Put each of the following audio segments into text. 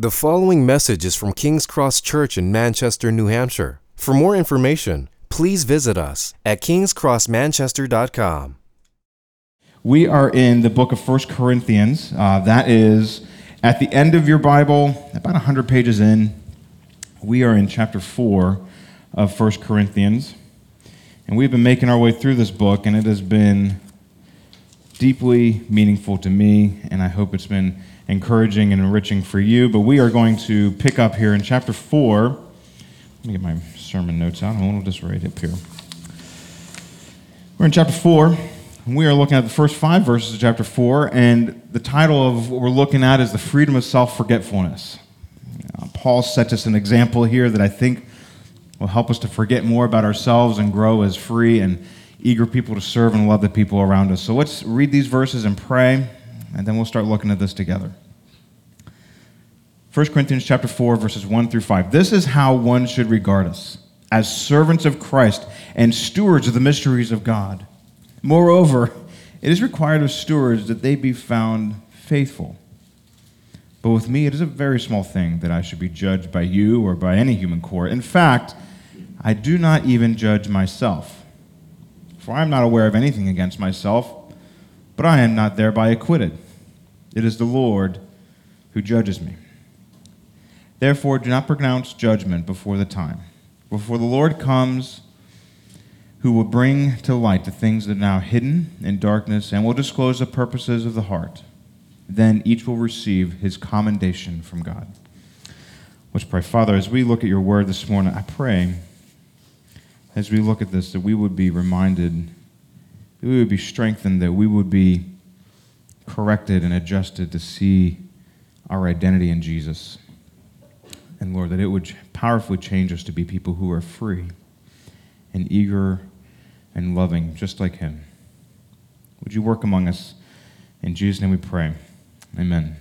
The following message is from King's Cross Church in Manchester, New Hampshire. For more information, please visit us at kingscrossmanchester.com. We are in the book of 1 Corinthians. Uh, that is at the end of your Bible, about 100 pages in. We are in chapter 4 of 1 Corinthians. And we've been making our way through this book, and it has been deeply meaningful to me, and I hope it's been encouraging and enriching for you. But we are going to pick up here in chapter 4. Let me get my sermon notes out. Hold on, just right up here. We're in chapter 4. And we are looking at the first five verses of chapter 4, and the title of what we're looking at is the freedom of self forgetfulness. Uh, Paul sets us an example here that I think will help us to forget more about ourselves and grow as free and eager people to serve and love the people around us. So let's read these verses and pray, and then we'll start looking at this together. 1 Corinthians chapter 4 verses 1 through 5. This is how one should regard us as servants of Christ and stewards of the mysteries of God. Moreover, it is required of stewards that they be found faithful. But with me, it is a very small thing that I should be judged by you or by any human court. In fact, I do not even judge myself. For I am not aware of anything against myself, but I am not thereby acquitted. It is the Lord who judges me. Therefore, do not pronounce judgment before the time, before the Lord comes, who will bring to light the things that are now hidden in darkness and will disclose the purposes of the heart. Then each will receive his commendation from God. Let's pray. Father, as we look at your word this morning, I pray, as we look at this, that we would be reminded, that we would be strengthened, that we would be corrected and adjusted to see our identity in Jesus. And Lord, that it would powerfully change us to be people who are free and eager and loving, just like Him. Would you work among us? In Jesus' name we pray. Amen.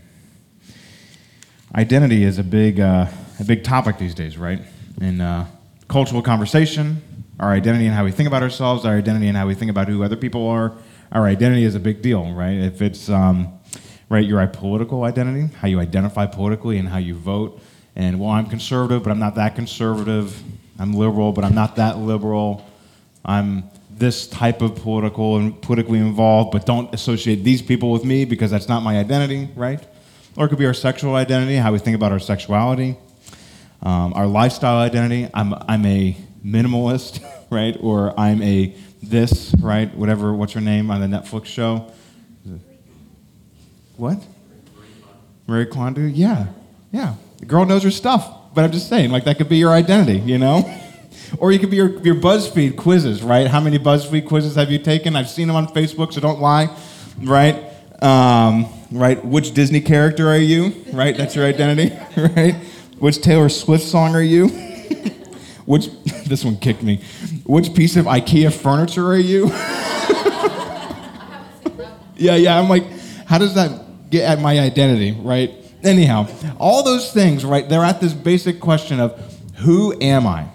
Identity is a big, uh, a big topic these days, right? In uh, cultural conversation, our identity and how we think about ourselves, our identity and how we think about who other people are. Our identity is a big deal, right? If it's um, right your political identity, how you identify politically, and how you vote. And well, I'm conservative, but I'm not that conservative. I'm liberal, but I'm not that liberal. I'm this type of political and politically involved, but don't associate these people with me because that's not my identity, right? Or it could be our sexual identity, how we think about our sexuality, um, our lifestyle identity. I'm, I'm a minimalist, right? Or I'm a this, right? Whatever, what's her name on the Netflix show? What? Marie Kondo? Yeah, yeah. The girl knows her stuff. But I'm just saying, like, that could be your identity, you know? or you could be your, your BuzzFeed quizzes, right? How many BuzzFeed quizzes have you taken? I've seen them on Facebook, so don't lie, right? Um, right? Which Disney character are you? Right? That's your identity, right? Which Taylor Swift song are you? Which, this one kicked me. Which piece of IKEA furniture are you? yeah, yeah. I'm like, how does that get at my identity, right? Anyhow, all those things, right? They're at this basic question of who am I?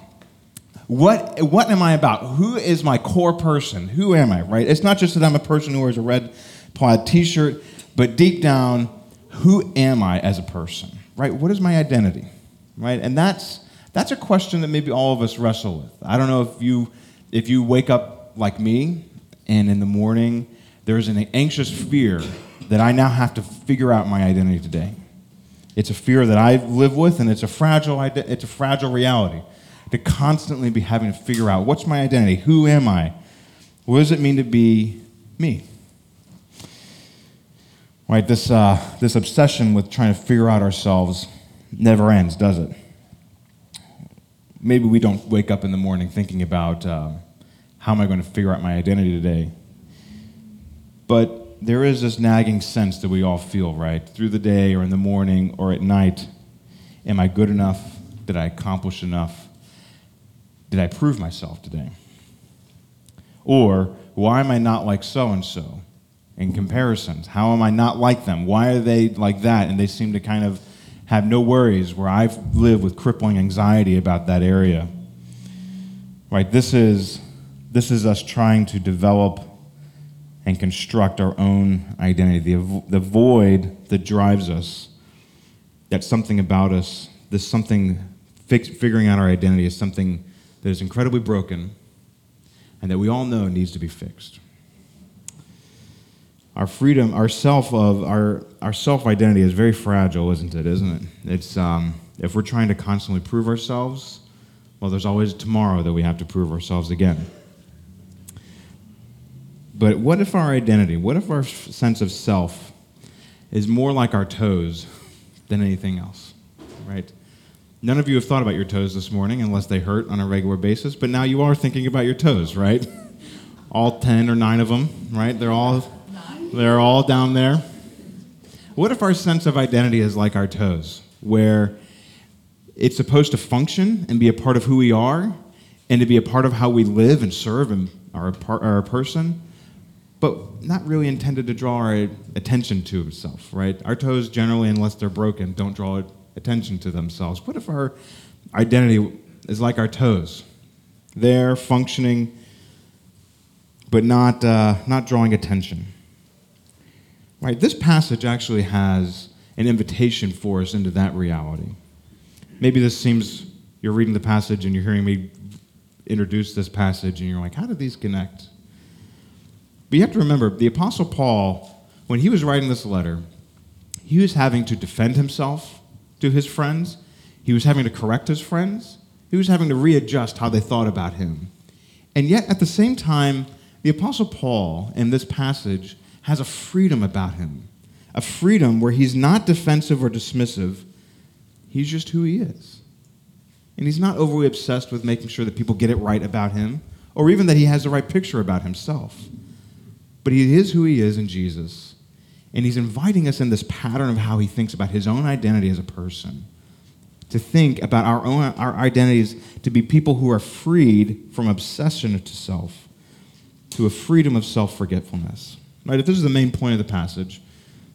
What, what am I about? Who is my core person? Who am I, right? It's not just that I'm a person who wears a red plaid t shirt, but deep down, who am I as a person, right? What is my identity, right? And that's, that's a question that maybe all of us wrestle with. I don't know if you, if you wake up like me and in the morning there's an anxious fear that I now have to figure out my identity today. It's a fear that I live with, and it's a fragile, it's a fragile reality to constantly be having to figure out what's my identity, who am I, what does it mean to be me. Right, this uh, this obsession with trying to figure out ourselves never ends, does it? Maybe we don't wake up in the morning thinking about um, how am I going to figure out my identity today. But there is this nagging sense that we all feel, right? Through the day or in the morning or at night. Am I good enough? Did I accomplish enough? Did I prove myself today? Or why am I not like so and so in comparisons? How am I not like them? Why are they like that? And they seem to kind of have no worries where I've lived with crippling anxiety about that area. Right? This is this is us trying to develop and construct our own identity, the, the void that drives us, that something about us, this something fix, figuring out our identity is something that is incredibly broken and that we all know needs to be fixed. Our freedom, our self of our, our self identity is very fragile, isn't it? Isn't it? It's um, if we're trying to constantly prove ourselves, well, there's always tomorrow that we have to prove ourselves again. But what if our identity, what if our sense of self is more like our toes than anything else, right? None of you have thought about your toes this morning unless they hurt on a regular basis, but now you are thinking about your toes, right? all 10 or 9 of them, right? They're all they're all down there. What if our sense of identity is like our toes, where it's supposed to function and be a part of who we are and to be a part of how we live and serve and are a, part, are a person, but not really intended to draw our attention to himself, right? Our toes generally, unless they're broken, don't draw attention to themselves. What if our identity is like our toes? They're functioning, but not, uh, not drawing attention. Right? This passage actually has an invitation for us into that reality. Maybe this seems you're reading the passage and you're hearing me introduce this passage and you're like, how do these connect? But you have to remember, the Apostle Paul, when he was writing this letter, he was having to defend himself to his friends, he was having to correct his friends, he was having to readjust how they thought about him. And yet, at the same time, the Apostle Paul in this passage has a freedom about him, a freedom where he's not defensive or dismissive, he's just who he is. And he's not overly obsessed with making sure that people get it right about him, or even that he has the right picture about himself. But he is who he is in Jesus. And he's inviting us in this pattern of how he thinks about his own identity as a person. To think about our own our identities to be people who are freed from obsession to self, to a freedom of self forgetfulness. Right? If this is the main point of the passage,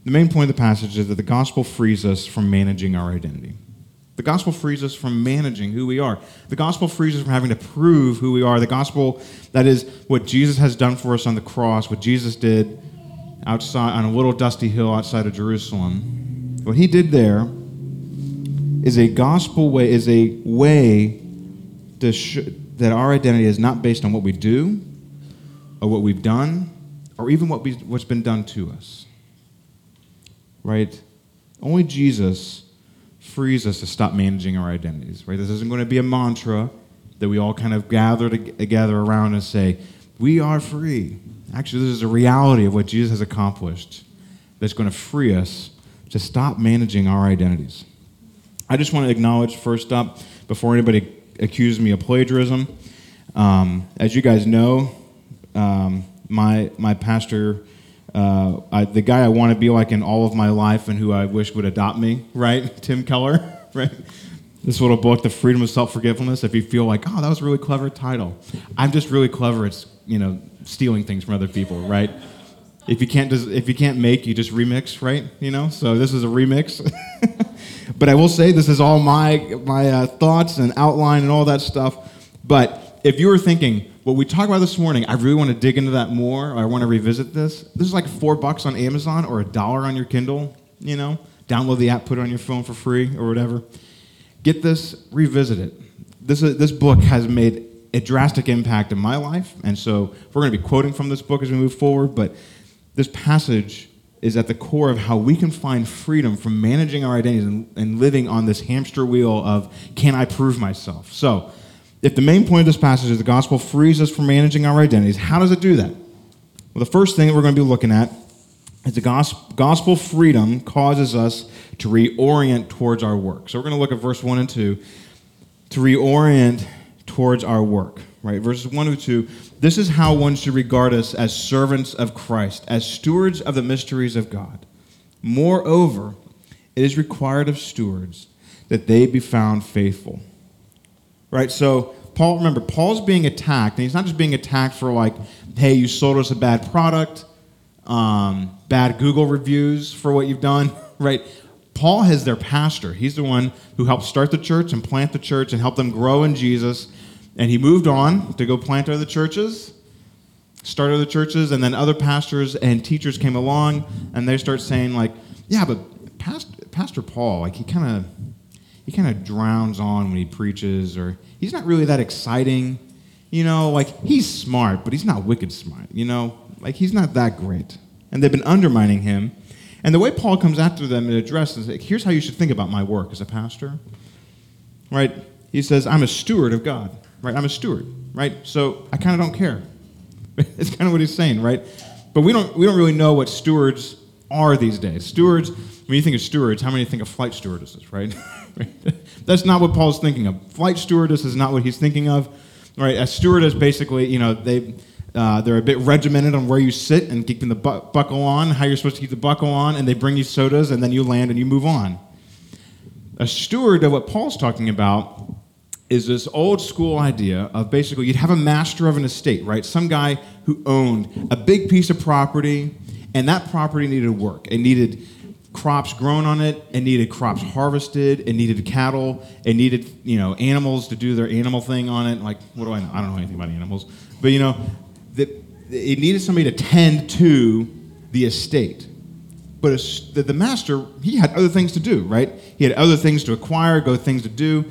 the main point of the passage is that the gospel frees us from managing our identity. The gospel frees us from managing who we are. The gospel frees us from having to prove who we are. The gospel, that is what Jesus has done for us on the cross, what Jesus did outside on a little dusty hill outside of Jerusalem. What he did there is a gospel way, is a way to sh- that our identity is not based on what we do or what we've done or even what what's been done to us. Right? Only Jesus frees us to stop managing our identities, right? This isn't going to be a mantra that we all kind of gather together around and say, we are free. Actually, this is a reality of what Jesus has accomplished that's going to free us to stop managing our identities. I just want to acknowledge, first up, before anybody accuses me of plagiarism, um, as you guys know, um, my, my pastor uh, I, the guy I want to be like in all of my life and who I wish would adopt me, right? Tim Keller, right? This little book, The Freedom of Self Forgetfulness. If you feel like, oh, that was a really clever title, I'm just really clever at you know stealing things from other people, right? If you can't, if you can't make, you just remix, right? You know. So this is a remix. but I will say this is all my my uh, thoughts and outline and all that stuff. But if you were thinking, what we talked about this morning, I really want to dig into that more. I want to revisit this. This is like four bucks on Amazon or a dollar on your Kindle. You know, download the app, put it on your phone for free or whatever. Get this, revisit it. This, uh, this book has made a drastic impact in my life, and so we're going to be quoting from this book as we move forward. But this passage is at the core of how we can find freedom from managing our identities and, and living on this hamster wheel of can I prove myself. So if the main point of this passage is the gospel frees us from managing our identities, how does it do that? Well, the first thing that we're going to be looking at is the gospel freedom causes us to reorient towards our work. So we're going to look at verse 1 and 2 to reorient towards our work, right? Verses 1 and 2. This is how one should regard us as servants of Christ, as stewards of the mysteries of God. Moreover, it is required of stewards that they be found faithful. Right? So, Paul, remember, Paul's being attacked, and he's not just being attacked for, like, hey, you sold us a bad product, um, bad Google reviews for what you've done, right? Paul is their pastor. He's the one who helped start the church and plant the church and help them grow in Jesus. And he moved on to go plant other churches, start other churches, and then other pastors and teachers came along and they start saying, like, yeah, but past, Pastor Paul, like he kind of he kind of drowns on when he preaches, or he's not really that exciting. You know, like he's smart, but he's not wicked smart. You know, like he's not that great, and they've been undermining him. And the way Paul comes after them and addresses, like, here's how you should think about my work as a pastor. Right? He says, I'm a steward of God. Right? I'm a steward. Right? So I kind of don't care. It's kind of what he's saying, right? But we don't we don't really know what stewards are these days. Stewards, when you think of stewards, how many think of flight stewardesses, right? That's not what Paul's thinking of. Flight stewardess is not what he's thinking of. Right? A stewardess basically, you know, they uh, they're a bit regimented on where you sit and keeping the bu- buckle on, how you're supposed to keep the buckle on, and they bring you sodas, and then you land and you move on. A steward of what Paul's talking about is this old school idea of basically you'd have a master of an estate, right? Some guy who owned a big piece of property, and that property needed work. It needed crops grown on it, it needed crops harvested, it needed cattle, it needed you know animals to do their animal thing on it. Like what do I know? I don't know anything about animals, but you know that it needed somebody to tend to the estate. But the master, he had other things to do, right? He had other things to acquire, go things to do.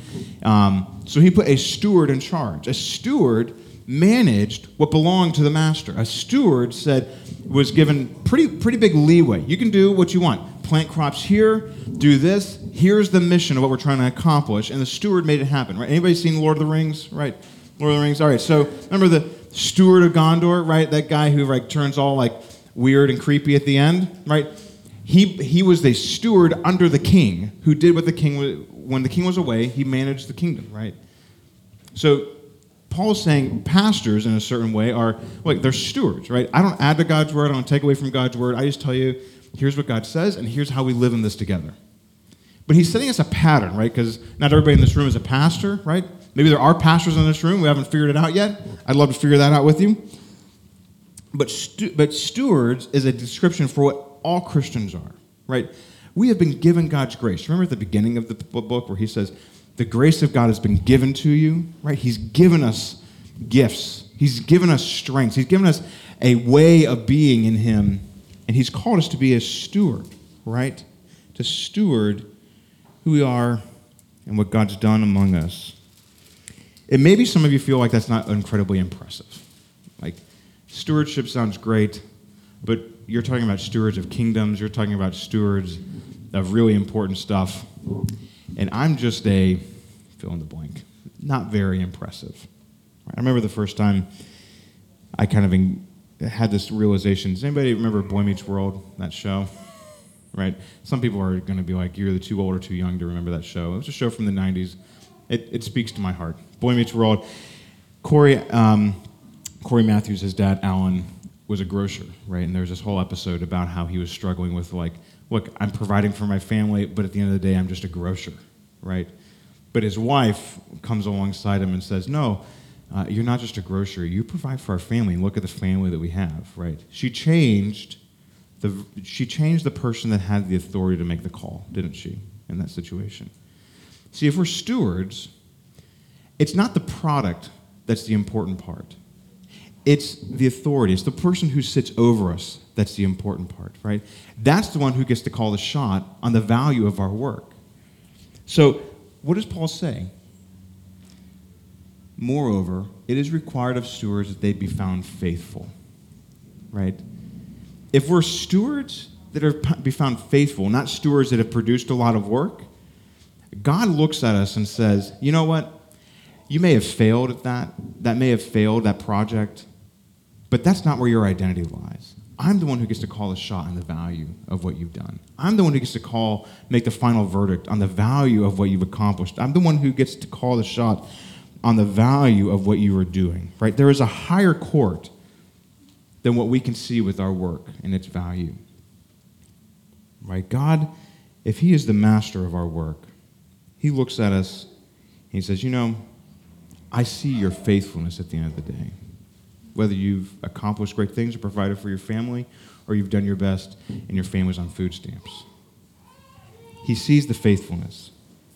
Um, so he put a steward in charge. A steward managed what belonged to the master. A steward said was given pretty pretty big leeway. You can do what you want. Plant crops here, do this. Here's the mission of what we're trying to accomplish, and the steward made it happen. Right? Anybody seen Lord of the Rings? Right? Lord of the Rings. All right. So remember the steward of Gondor, right? That guy who like turns all like weird and creepy at the end, right? He he was the steward under the king who did what the king was when the king was away. He managed the kingdom, right? So Paul's saying pastors in a certain way are like they're stewards, right? I don't add to God's word, I don't take away from God's word. I just tell you, here's what God says, and here's how we live in this together. But he's setting us a pattern, right? Because not everybody in this room is a pastor, right? Maybe there are pastors in this room. We haven't figured it out yet. I'd love to figure that out with you. But, stu- but stewards is a description for what all Christians are, right? We have been given God's grace. Remember at the beginning of the book where he says, the grace of God has been given to you, right? He's given us gifts. He's given us strengths. He's given us a way of being in Him. And He's called us to be a steward, right? To steward who we are and what God's done among us. And maybe some of you feel like that's not incredibly impressive. Like, stewardship sounds great, but you're talking about stewards of kingdoms, you're talking about stewards of really important stuff. And I'm just a fill in the blank, not very impressive. I remember the first time I kind of had this realization. Does anybody remember Boy Meets World, that show? Right? Some people are going to be like, you're too old or too young to remember that show. It was a show from the 90s. It, it speaks to my heart. Boy Meets World. Cory, um, Cory Matthews, his dad, Alan, was a grocer, right? And there was this whole episode about how he was struggling with, like, look, I'm providing for my family, but at the end of the day, I'm just a grocer, right? But his wife comes alongside him and says, no, uh, you're not just a grocer. You provide for our family, look at the family that we have, right? She changed the, she changed the person that had the authority to make the call, didn't she, in that situation? See, if we're stewards, it's not the product that's the important part. It's the authority. It's the person who sits over us that's the important part, right? That's the one who gets to call the shot on the value of our work. So, what does Paul say? Moreover, it is required of stewards that they be found faithful, right? If we're stewards that are be found faithful, not stewards that have produced a lot of work, God looks at us and says, you know what? You may have failed at that. That may have failed, that project. But that's not where your identity lies. I'm the one who gets to call the shot on the value of what you've done. I'm the one who gets to call, make the final verdict on the value of what you've accomplished. I'm the one who gets to call the shot on the value of what you are doing, right? There is a higher court than what we can see with our work and its value. Right? God, if He is the master of our work, He looks at us He says, You know, I see your faithfulness at the end of the day whether you've accomplished great things or provided for your family, or you've done your best and your family's on food stamps. He sees the faithfulness.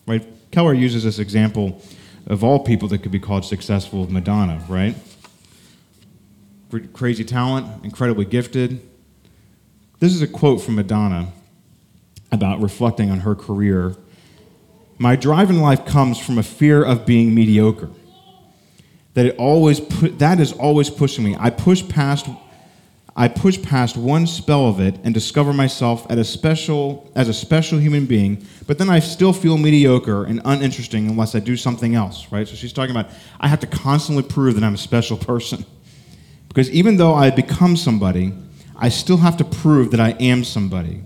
Right? Keller uses this example of all people that could be called successful Madonna, right? Crazy talent, incredibly gifted. This is a quote from Madonna. about reflecting on her career. My drive in life comes from a fear of being mediocre. That it always put, that is always pushing me. I push past I push past one spell of it and discover myself a special as a special human being, but then I still feel mediocre and uninteresting unless I do something else, right? So she's talking about I have to constantly prove that I'm a special person. Because even though I become somebody, I still have to prove that I am somebody.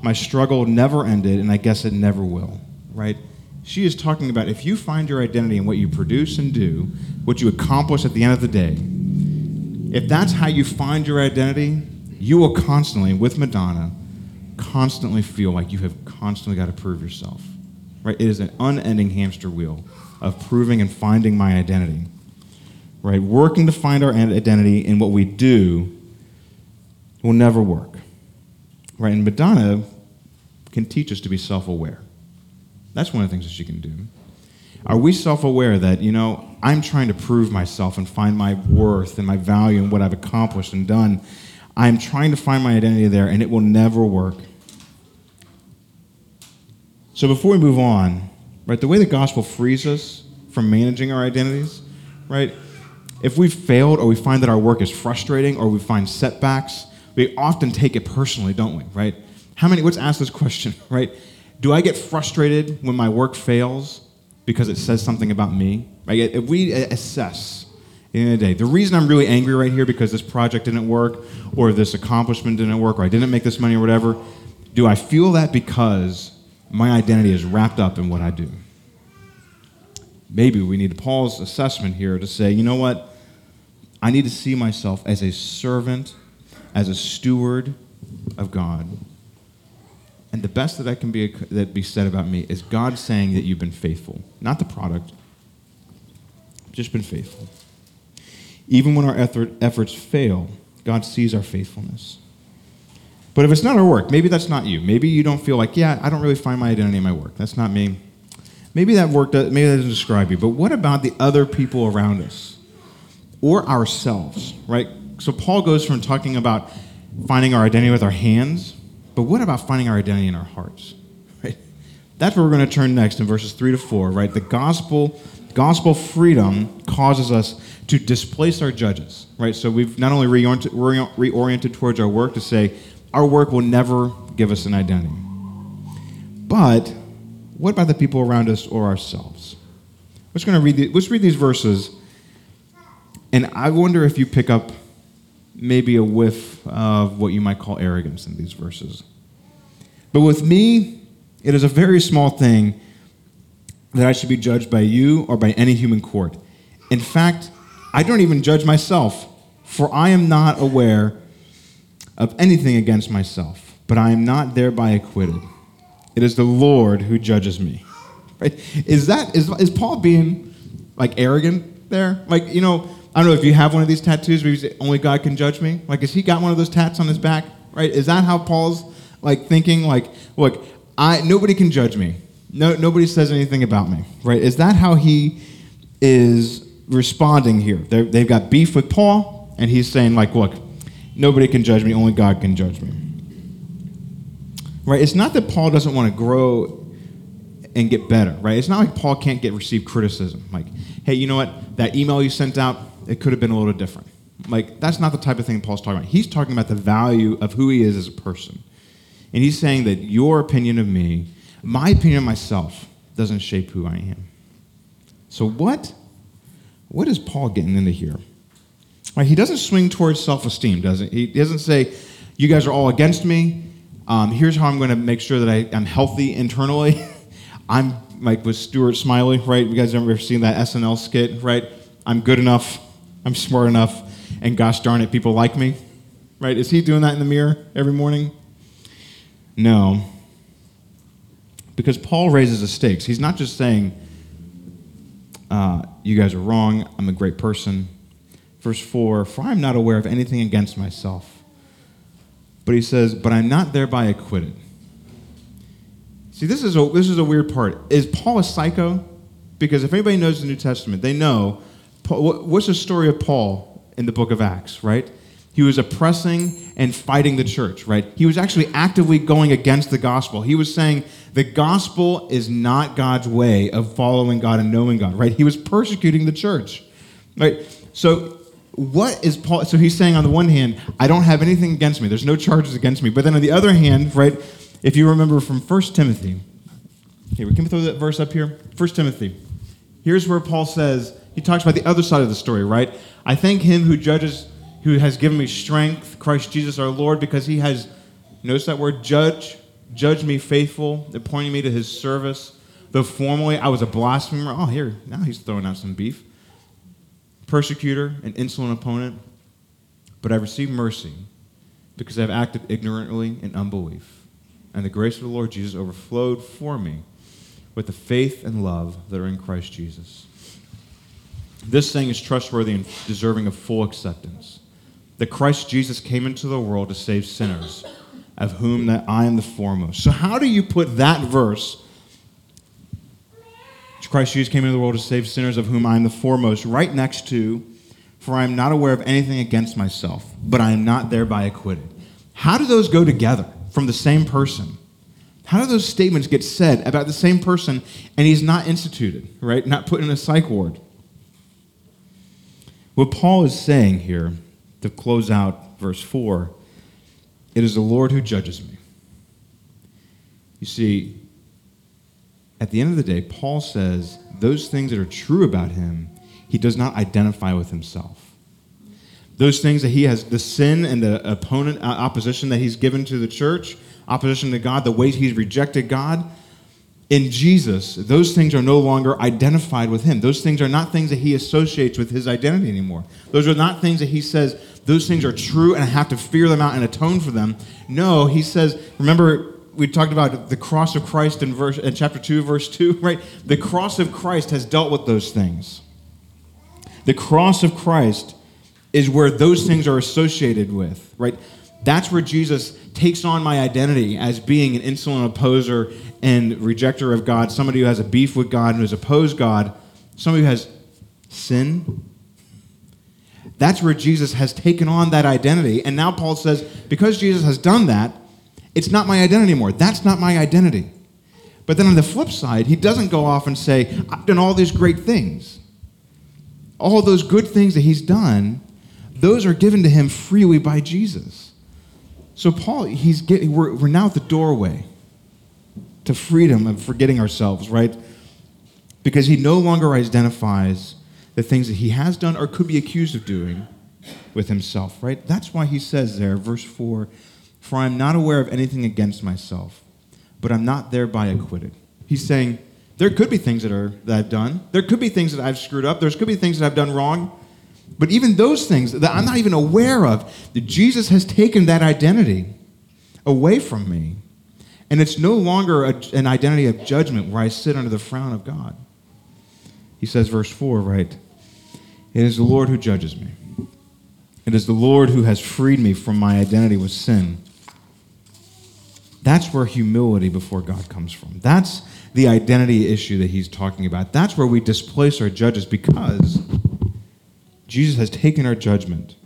My struggle never ended, and I guess it never will, right? She is talking about if you find your identity in what you produce and do, what you accomplish at the end of the day, if that's how you find your identity, you will constantly, with Madonna, constantly feel like you have constantly got to prove yourself. Right? It is an unending hamster wheel of proving and finding my identity. Right? Working to find our identity in what we do will never work. Right? And Madonna can teach us to be self aware. That's one of the things that she can do. Are we self aware that, you know, I'm trying to prove myself and find my worth and my value and what I've accomplished and done? I'm trying to find my identity there, and it will never work. So before we move on, right, the way the gospel frees us from managing our identities, right? If we've failed or we find that our work is frustrating or we find setbacks, we often take it personally, don't we, right? How many, let's ask this question, right? Do I get frustrated when my work fails because it says something about me. Right? If we assess in the day, the reason I'm really angry right here because this project didn't work, or this accomplishment didn't work, or I didn't make this money, or whatever, do I feel that because my identity is wrapped up in what I do? Maybe we need to pause assessment here to say, you know what? I need to see myself as a servant, as a steward of God. And the best that I can be that be said about me is God saying that you've been faithful, not the product. Just been faithful. Even when our effort, efforts fail, God sees our faithfulness. But if it's not our work, maybe that's not you. Maybe you don't feel like, yeah, I don't really find my identity in my work. That's not me. Maybe that work does, maybe that doesn't describe you. But what about the other people around us or ourselves, right? So Paul goes from talking about finding our identity with our hands but what about finding our identity in our hearts? Right? That's where we're going to turn next in verses 3 to 4, right? The gospel gospel freedom causes us to displace our judges, right? So we've not only reoriented, reoriented towards our work to say our work will never give us an identity. But what about the people around us or ourselves? Just going to read the, let's read these verses and I wonder if you pick up maybe a whiff of what you might call arrogance in these verses. But with me, it is a very small thing that I should be judged by you or by any human court. In fact, I don't even judge myself, for I am not aware of anything against myself, but I am not thereby acquitted. It is the Lord who judges me. Right? Is that is, is Paul being like arrogant there? Like, you know, I don't know if you have one of these tattoos where you say, only God can judge me. Like, has he got one of those tats on his back? Right? Is that how Paul's like thinking? Like, look, I nobody can judge me. No, nobody says anything about me. Right? Is that how he is responding here? they they've got beef with Paul, and he's saying, like, look, nobody can judge me. Only God can judge me. Right? It's not that Paul doesn't want to grow and get better, right? It's not like Paul can't get receive criticism. Like, hey, you know what? That email you sent out, it could have been a little different. Like, that's not the type of thing Paul's talking about. He's talking about the value of who he is as a person. And he's saying that your opinion of me, my opinion of myself, doesn't shape who I am. So, what, what is Paul getting into here? Right, he doesn't swing towards self esteem, does he? He doesn't say, You guys are all against me. Um, here's how I'm going to make sure that I, I'm healthy internally. I'm like with Stuart Smalley, right? You guys ever seen that SNL skit, right? I'm good enough, I'm smart enough, and gosh darn it, people like me, right? Is he doing that in the mirror every morning? No. Because Paul raises the stakes. He's not just saying, uh, you guys are wrong, I'm a great person. Verse 4 For I'm not aware of anything against myself. But he says, But I'm not thereby acquitted. See, this is a, this is a weird part. Is Paul a psycho? Because if anybody knows the New Testament, they know Paul, what's the story of Paul in the book of Acts, right? He was oppressing and fighting the church, right? He was actually actively going against the gospel. He was saying the gospel is not God's way of following God and knowing God, right? He was persecuting the church, right? So, what is Paul? So, he's saying on the one hand, I don't have anything against me, there's no charges against me. But then on the other hand, right, if you remember from 1 Timothy, here, we can throw that verse up here? 1 Timothy. Here's where Paul says, he talks about the other side of the story, right? I thank him who judges who has given me strength, Christ Jesus our Lord, because he has, notice that word, judge, judge me faithful, appointing me to his service. Though formerly I was a blasphemer, oh, here, now he's throwing out some beef. Persecutor, an insolent opponent, but I've received mercy because I've acted ignorantly in unbelief. And the grace of the Lord Jesus overflowed for me with the faith and love that are in Christ Jesus. This thing is trustworthy and deserving of full acceptance that Christ Jesus came into the world to save sinners, of whom that I am the foremost. So how do you put that verse, Christ Jesus came into the world to save sinners, of whom I am the foremost, right next to, for I am not aware of anything against myself, but I am not thereby acquitted. How do those go together from the same person? How do those statements get said about the same person and he's not instituted, right? Not put in a psych ward? What Paul is saying here to close out verse 4 it is the Lord who judges me. You see, at the end of the day, Paul says those things that are true about him, he does not identify with himself. Those things that he has, the sin and the opponent uh, opposition that he's given to the church, opposition to God, the ways he's rejected God, in Jesus, those things are no longer identified with him. Those things are not things that he associates with his identity anymore. Those are not things that he says, those things are true and I have to fear them out and atone for them. No, he says, remember, we talked about the cross of Christ in, verse, in chapter 2, verse 2, right? The cross of Christ has dealt with those things. The cross of Christ is where those things are associated with, right? That's where Jesus takes on my identity as being an insolent opposer and rejecter of God, somebody who has a beef with God and who's opposed God, somebody who has sin. That's where Jesus has taken on that identity. And now Paul says, because Jesus has done that, it's not my identity anymore. That's not my identity. But then on the flip side, he doesn't go off and say, I've done all these great things. All those good things that he's done, those are given to him freely by Jesus. So Paul, he's getting, we're, we're now at the doorway to freedom of forgetting ourselves, right? Because he no longer identifies the things that he has done or could be accused of doing with himself, right? That's why he says there, verse 4 For I am not aware of anything against myself, but I'm not thereby acquitted. He's saying, there could be things that, are, that I've done. There could be things that I've screwed up. There could be things that I've done wrong. But even those things that I'm not even aware of, that Jesus has taken that identity away from me. And it's no longer a, an identity of judgment where I sit under the frown of God. He says, verse 4, right? It is the Lord who judges me. It is the Lord who has freed me from my identity with sin. That's where humility before God comes from. That's the identity issue that he's talking about. That's where we displace our judges because Jesus has taken our judgment.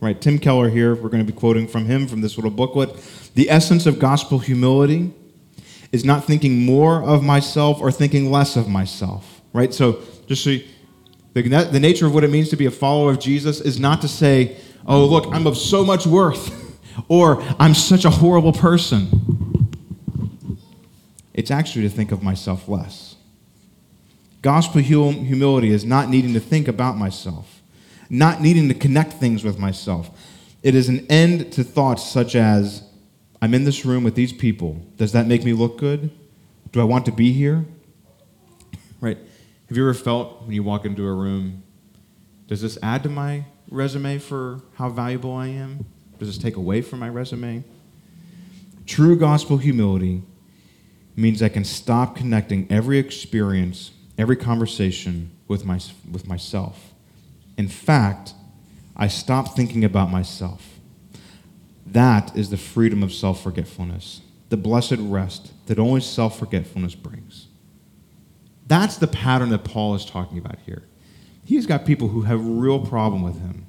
Right, Tim Keller here, we're going to be quoting from him from this little booklet. The essence of gospel humility is not thinking more of myself or thinking less of myself. Right? So, just so you, the, the nature of what it means to be a follower of Jesus is not to say, oh, look, I'm of so much worth, or I'm such a horrible person. It's actually to think of myself less. Gospel humility is not needing to think about myself, not needing to connect things with myself. It is an end to thoughts such as, I'm in this room with these people. Does that make me look good? Do I want to be here? Right? Have you ever felt when you walk into a room, does this add to my resume for how valuable I am? Does this take away from my resume? True gospel humility means I can stop connecting every experience every conversation with, my, with myself. In fact, I stop thinking about myself. That is the freedom of self forgetfulness, the blessed rest that only self forgetfulness brings. That's the pattern that Paul is talking about here. He's got people who have real problem with him.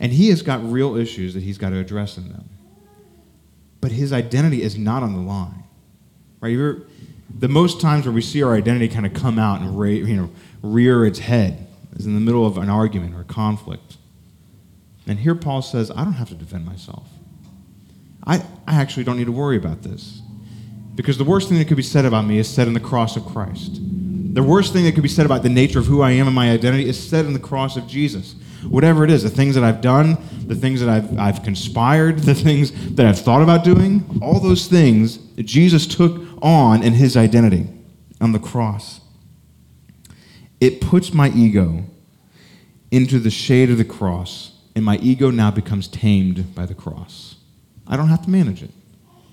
And he has got real issues that he's got to address in them. But his identity is not on the line. Right? You're, the most times where we see our identity kind of come out and re- you know, rear its head is in the middle of an argument or a conflict. And here Paul says, I don't have to defend myself. I, I actually don't need to worry about this. Because the worst thing that could be said about me is said in the cross of Christ. The worst thing that could be said about the nature of who I am and my identity is said in the cross of Jesus. Whatever it is, the things that I've done, the things that I've, I've conspired, the things that I've thought about doing, all those things that Jesus took on in his identity on the cross. It puts my ego into the shade of the cross, and my ego now becomes tamed by the cross. I don't have to manage it.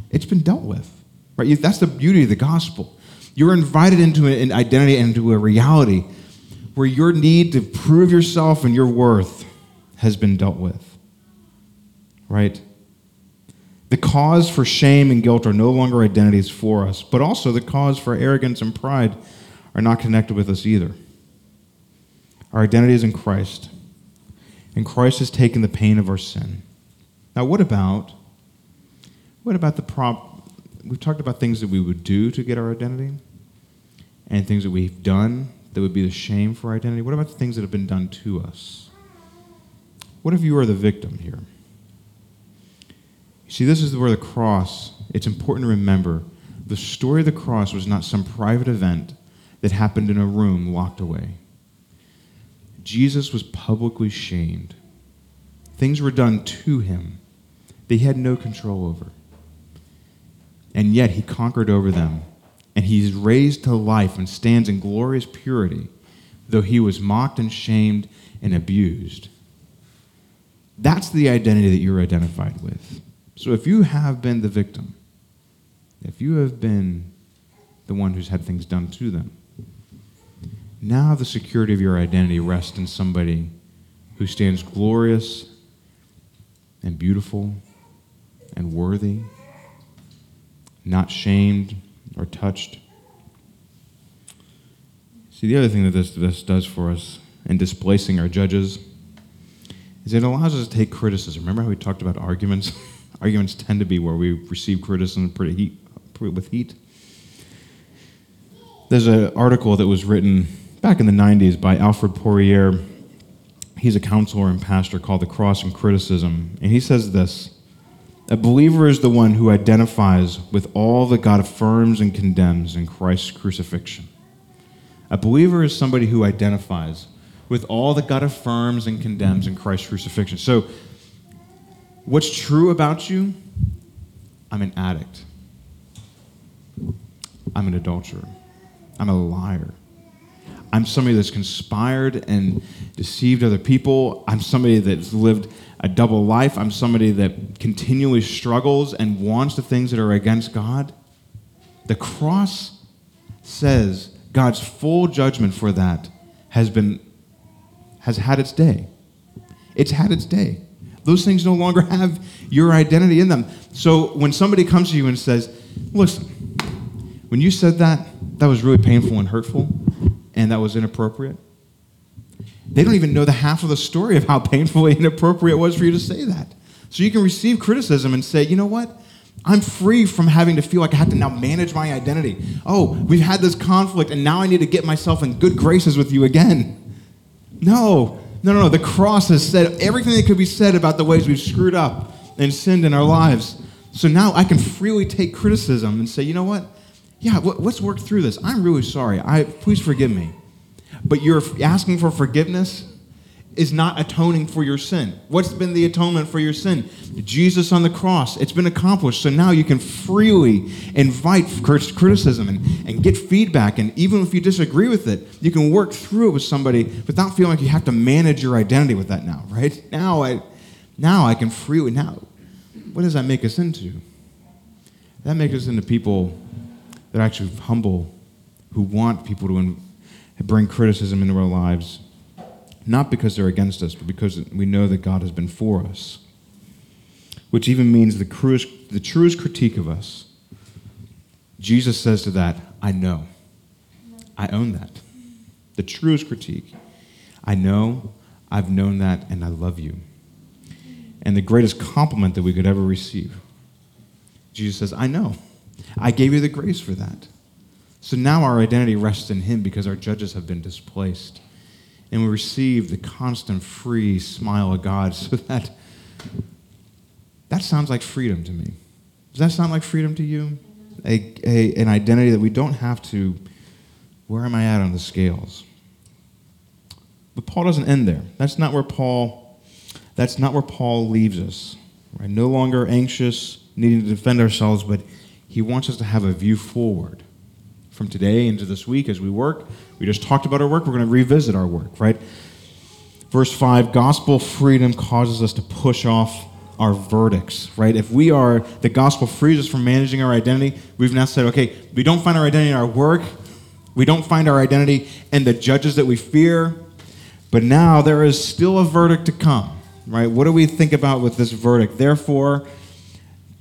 It's been dealt with. Right? That's the beauty of the gospel. You're invited into an identity and into a reality where your need to prove yourself and your worth has been dealt with. Right? The cause for shame and guilt are no longer identities for us, but also the cause for arrogance and pride are not connected with us either. Our identity is in Christ, and Christ has taken the pain of our sin. Now, what about what about the prop? We've talked about things that we would do to get our identity, and things that we've done that would be the shame for identity. What about the things that have been done to us? What if you are the victim here? You see, this is where the cross, it's important to remember the story of the cross was not some private event that happened in a room locked away. Jesus was publicly shamed. Things were done to him that he had no control over. And yet he conquered over them. And he's raised to life and stands in glorious purity, though he was mocked and shamed and abused. That's the identity that you're identified with. So if you have been the victim, if you have been the one who's had things done to them, now the security of your identity rests in somebody who stands glorious and beautiful and worthy, not shamed or touched. See, the other thing that this, this does for us in displacing our judges is it allows us to take criticism. Remember how we talked about arguments? Arguments tend to be where we receive criticism pretty heat, with heat. There's an article that was written back in the 90s by Alfred Poirier. He's a counselor and pastor called The Cross and Criticism. And he says this A believer is the one who identifies with all that God affirms and condemns in Christ's crucifixion. A believer is somebody who identifies with all that God affirms and condemns in Christ's crucifixion. So What's true about you? I'm an addict. I'm an adulterer. I'm a liar. I'm somebody that's conspired and deceived other people. I'm somebody that's lived a double life. I'm somebody that continually struggles and wants the things that are against God. The cross says God's full judgment for that has been has had its day. It's had its day. Those things no longer have your identity in them. So when somebody comes to you and says, listen, when you said that, that was really painful and hurtful, and that was inappropriate. They don't even know the half of the story of how painfully inappropriate it was for you to say that. So you can receive criticism and say, you know what? I'm free from having to feel like I have to now manage my identity. Oh, we've had this conflict, and now I need to get myself in good graces with you again. No, no, no, no. The cross has said everything that could be said about the ways we've screwed up and sinned in our lives. So now I can freely take criticism and say, you know what? Yeah, let's work through this. I'm really sorry. I, please forgive me. But you're asking for forgiveness is not atoning for your sin. What's been the atonement for your sin? Jesus on the cross. It's been accomplished. So now you can freely invite criticism and, and get feedback. And even if you disagree with it, you can work through it with somebody without feeling like you have to manage your identity with that now, right? Now I, now I can freely. Now, what does that make us into? That makes us into people that are actually humble, who want people to bring criticism into our lives not because they're against us, but because we know that God has been for us. Which even means the truest, the truest critique of us. Jesus says to that, I know. I own that. The truest critique. I know, I've known that, and I love you. and the greatest compliment that we could ever receive. Jesus says, I know. I gave you the grace for that. So now our identity rests in Him because our judges have been displaced. And we receive the constant free smile of God so that that sounds like freedom to me. Does that sound like freedom to you? A, a, an identity that we don't have to, where am I at on the scales? But Paul doesn't end there. That's not where Paul, that's not where Paul leaves us. Right? No longer anxious, needing to defend ourselves, but he wants us to have a view forward from today into this week as we work. We just talked about our work. We're going to revisit our work, right? Verse 5 Gospel freedom causes us to push off our verdicts, right? If we are, the gospel frees us from managing our identity, we've now said, okay, we don't find our identity in our work, we don't find our identity in the judges that we fear, but now there is still a verdict to come, right? What do we think about with this verdict? Therefore,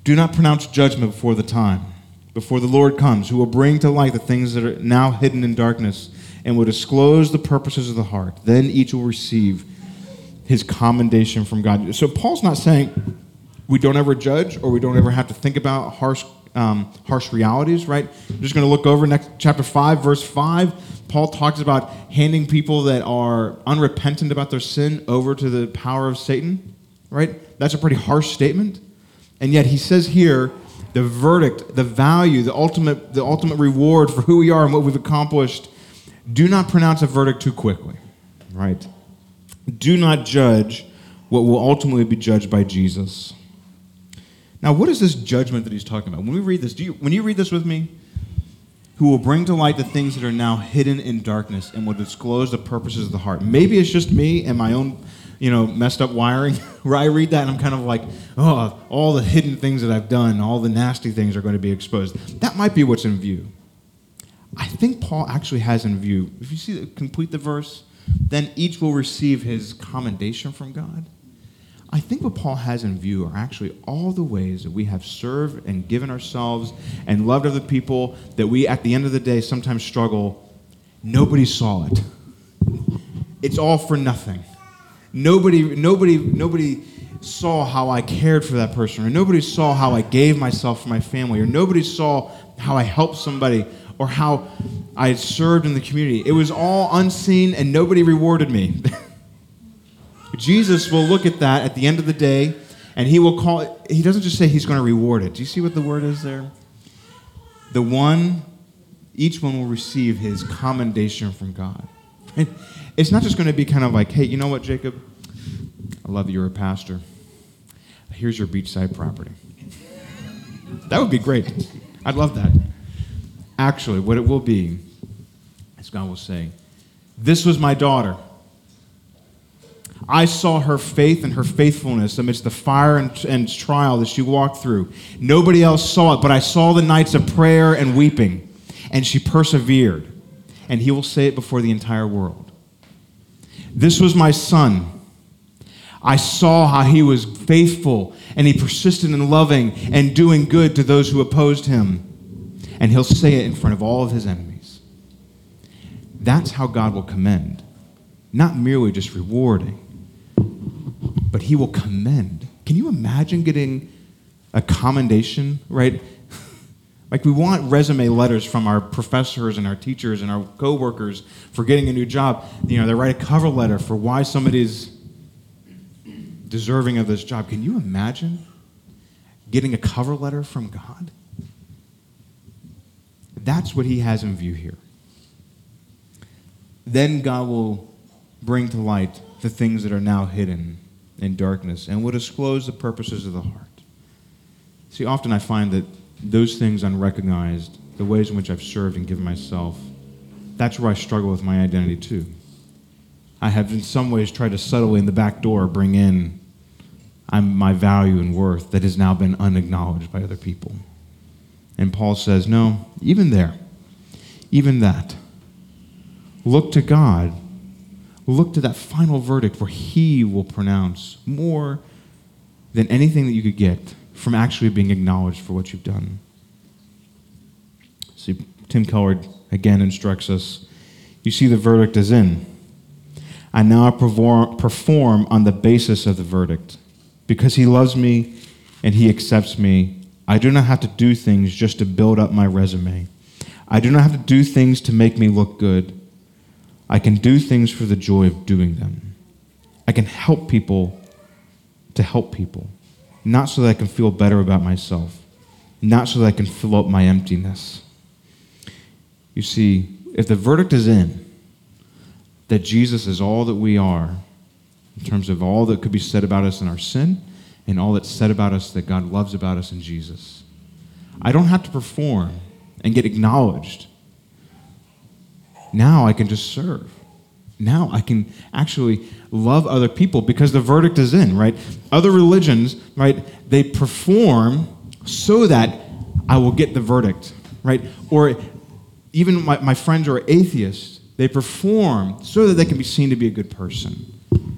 do not pronounce judgment before the time, before the Lord comes, who will bring to light the things that are now hidden in darkness and will disclose the purposes of the heart. Then each will receive his commendation from God. So Paul's not saying we don't ever judge or we don't ever have to think about harsh, um, harsh realities, right? I'm just going to look over next chapter 5, verse 5. Paul talks about handing people that are unrepentant about their sin over to the power of Satan, right? That's a pretty harsh statement. And yet he says here the verdict, the value, the ultimate, the ultimate reward for who we are and what we've accomplished. Do not pronounce a verdict too quickly, right? Do not judge what will ultimately be judged by Jesus. Now, what is this judgment that he's talking about? When we read this, do you, when you read this with me, who will bring to light the things that are now hidden in darkness and will disclose the purposes of the heart. Maybe it's just me and my own you know, messed up wiring, where I read that and I'm kind of like, oh, all the hidden things that I've done, all the nasty things are going to be exposed. That might be what's in view. I think Paul actually has in view, if you see, complete the verse, then each will receive his commendation from God. I think what Paul has in view are actually all the ways that we have served and given ourselves and loved other people that we, at the end of the day, sometimes struggle. Nobody saw it. It's all for nothing. Nobody, nobody, nobody saw how I cared for that person, or nobody saw how I gave myself for my family, or nobody saw how I helped somebody, or how I served in the community. It was all unseen, and nobody rewarded me. Jesus will look at that at the end of the day, and he will call he doesn't just say he's going to reward it. Do you see what the word is there? The one, each one will receive his commendation from God. It's not just going to be kind of like, hey, you know what, Jacob? I love you, you're a pastor. Here's your beachside property. That would be great. I'd love that. Actually, what it will be, as God will say, this was my daughter. I saw her faith and her faithfulness amidst the fire and, and, trial that she walked through. Nobody else saw it, but I saw the nights of prayer and weeping, and she persevered. And he will say it before the entire world. This was my son. I saw how he was faithful and he persisted in loving and doing good to those who opposed him. And he'll say it in front of all of his enemies. That's how God will commend, not merely just rewarding, but he will commend. Can you imagine getting a commendation, right? Like we want resume letters from our professors and our teachers and our coworkers for getting a new job. You know, they write a cover letter for why somebody's deserving of this job. Can you imagine getting a cover letter from God? That's what he has in view here. Then God will bring to light the things that are now hidden in darkness and will disclose the purposes of the heart. See, often I find that those things unrecognized, the ways in which I've served and given myself, that's where I struggle with my identity too. I have, in some ways, tried to subtly in the back door bring in I'm my value and worth that has now been unacknowledged by other people. And Paul says, no, even there, even that, look to God. Look to that final verdict where He will pronounce more than anything that you could get from actually being acknowledged for what you've done. See, Tim Keller again instructs us you see, the verdict is in. I now perform on the basis of the verdict. Because he loves me and he accepts me, I do not have to do things just to build up my resume. I do not have to do things to make me look good. I can do things for the joy of doing them. I can help people to help people, not so that I can feel better about myself, not so that I can fill up my emptiness. You see, if the verdict is in that Jesus is all that we are, in terms of all that could be said about us in our sin and all that's said about us that God loves about us in Jesus, I don't have to perform and get acknowledged. Now I can just serve. Now I can actually love other people because the verdict is in, right? Other religions, right, they perform so that I will get the verdict, right? Or even my, my friends are atheists, they perform so that they can be seen to be a good person.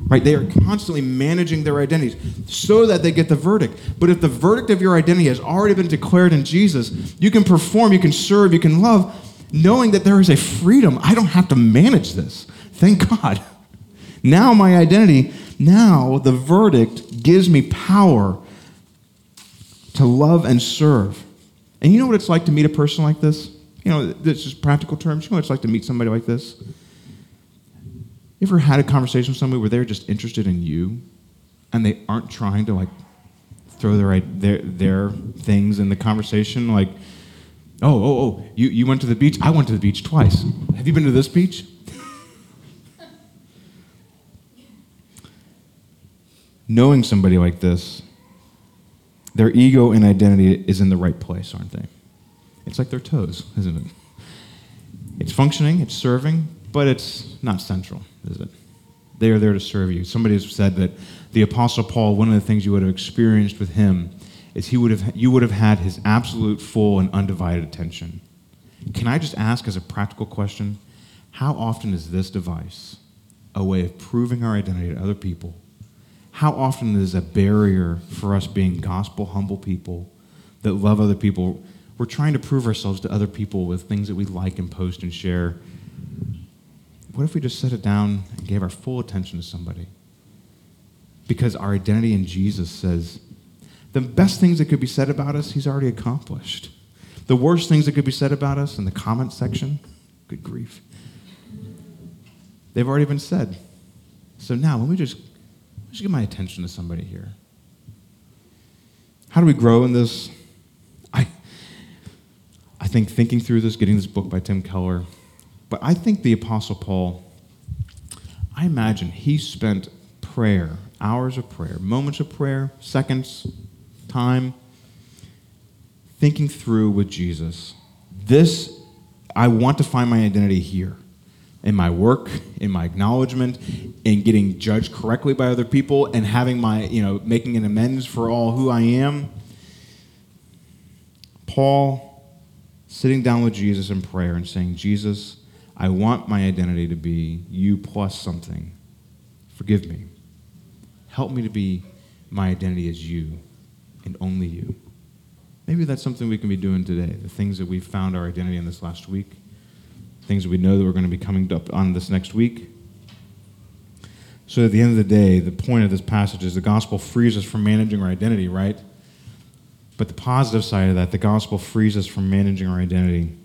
Right? They are constantly managing their identities so that they get the verdict. But if the verdict of your identity has already been declared in Jesus, you can perform, you can serve, you can love, knowing that there is a freedom. I don't have to manage this. Thank God. Now, my identity, now the verdict gives me power to love and serve. And you know what it's like to meet a person like this? You know, this is practical terms. You know what it's like to meet somebody like this? You ever had a conversation with somebody where they're just interested in you and they aren't trying to like throw their, their, their things in the conversation? Like, oh, oh, oh, you, you went to the beach? I went to the beach twice. Have you been to this beach? Knowing somebody like this, their ego and identity is in the right place, aren't they? It's like their toes, isn't it? It's functioning, it's serving, but it's not central, is it? They are there to serve you. Somebody has said that the Apostle Paul, one of the things you would have experienced with him is he would have, you would have had his absolute, full, and undivided attention. Can I just ask as a practical question how often is this device a way of proving our identity to other people? How often is a barrier for us being gospel humble people that love other people? We're trying to prove ourselves to other people with things that we like and post and share what if we just set it down and gave our full attention to somebody? Because our identity in Jesus says the best things that could be said about us, he's already accomplished. The worst things that could be said about us in the comment section, good grief, they've already been said. So now, let me just, just give my attention to somebody here. How do we grow in this? I, I think thinking through this, getting this book by Tim Keller, but I think the Apostle Paul, I imagine he spent prayer, hours of prayer, moments of prayer, seconds, time, thinking through with Jesus. This, I want to find my identity here in my work, in my acknowledgement, in getting judged correctly by other people, and having my, you know, making an amends for all who I am. Paul sitting down with Jesus in prayer and saying, Jesus, I want my identity to be you plus something. Forgive me. Help me to be my identity as you and only you. Maybe that's something we can be doing today. The things that we found our identity in this last week, things we know that we're going to be coming up on this next week. So at the end of the day, the point of this passage is the gospel frees us from managing our identity, right? But the positive side of that, the gospel frees us from managing our identity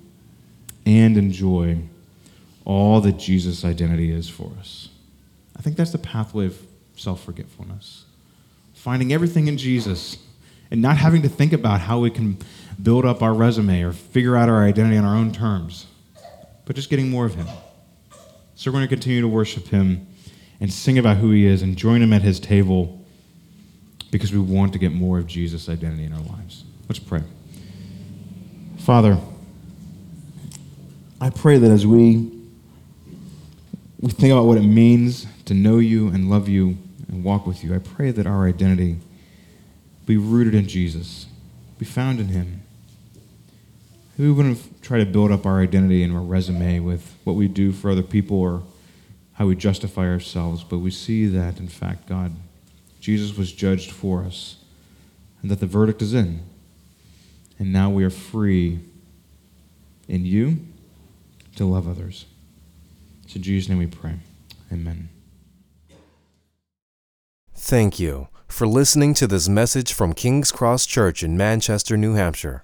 and enjoy all that Jesus' identity is for us. I think that's the pathway of self forgetfulness. Finding everything in Jesus and not having to think about how we can build up our resume or figure out our identity on our own terms, but just getting more of Him. So we're going to continue to worship Him and sing about who He is and join Him at His table because we want to get more of Jesus' identity in our lives. Let's pray. Father, I pray that as we we think about what it means to know you and love you and walk with you, I pray that our identity be rooted in Jesus, be found in Him. We wouldn't try to build up our identity and our resume with what we do for other people or how we justify ourselves, but we see that, in fact, God, Jesus was judged for us and that the verdict is in. And now we are free in you to love others. So in Jesus' name we pray. Amen. Thank you for listening to this message from King's Cross Church in Manchester, New Hampshire.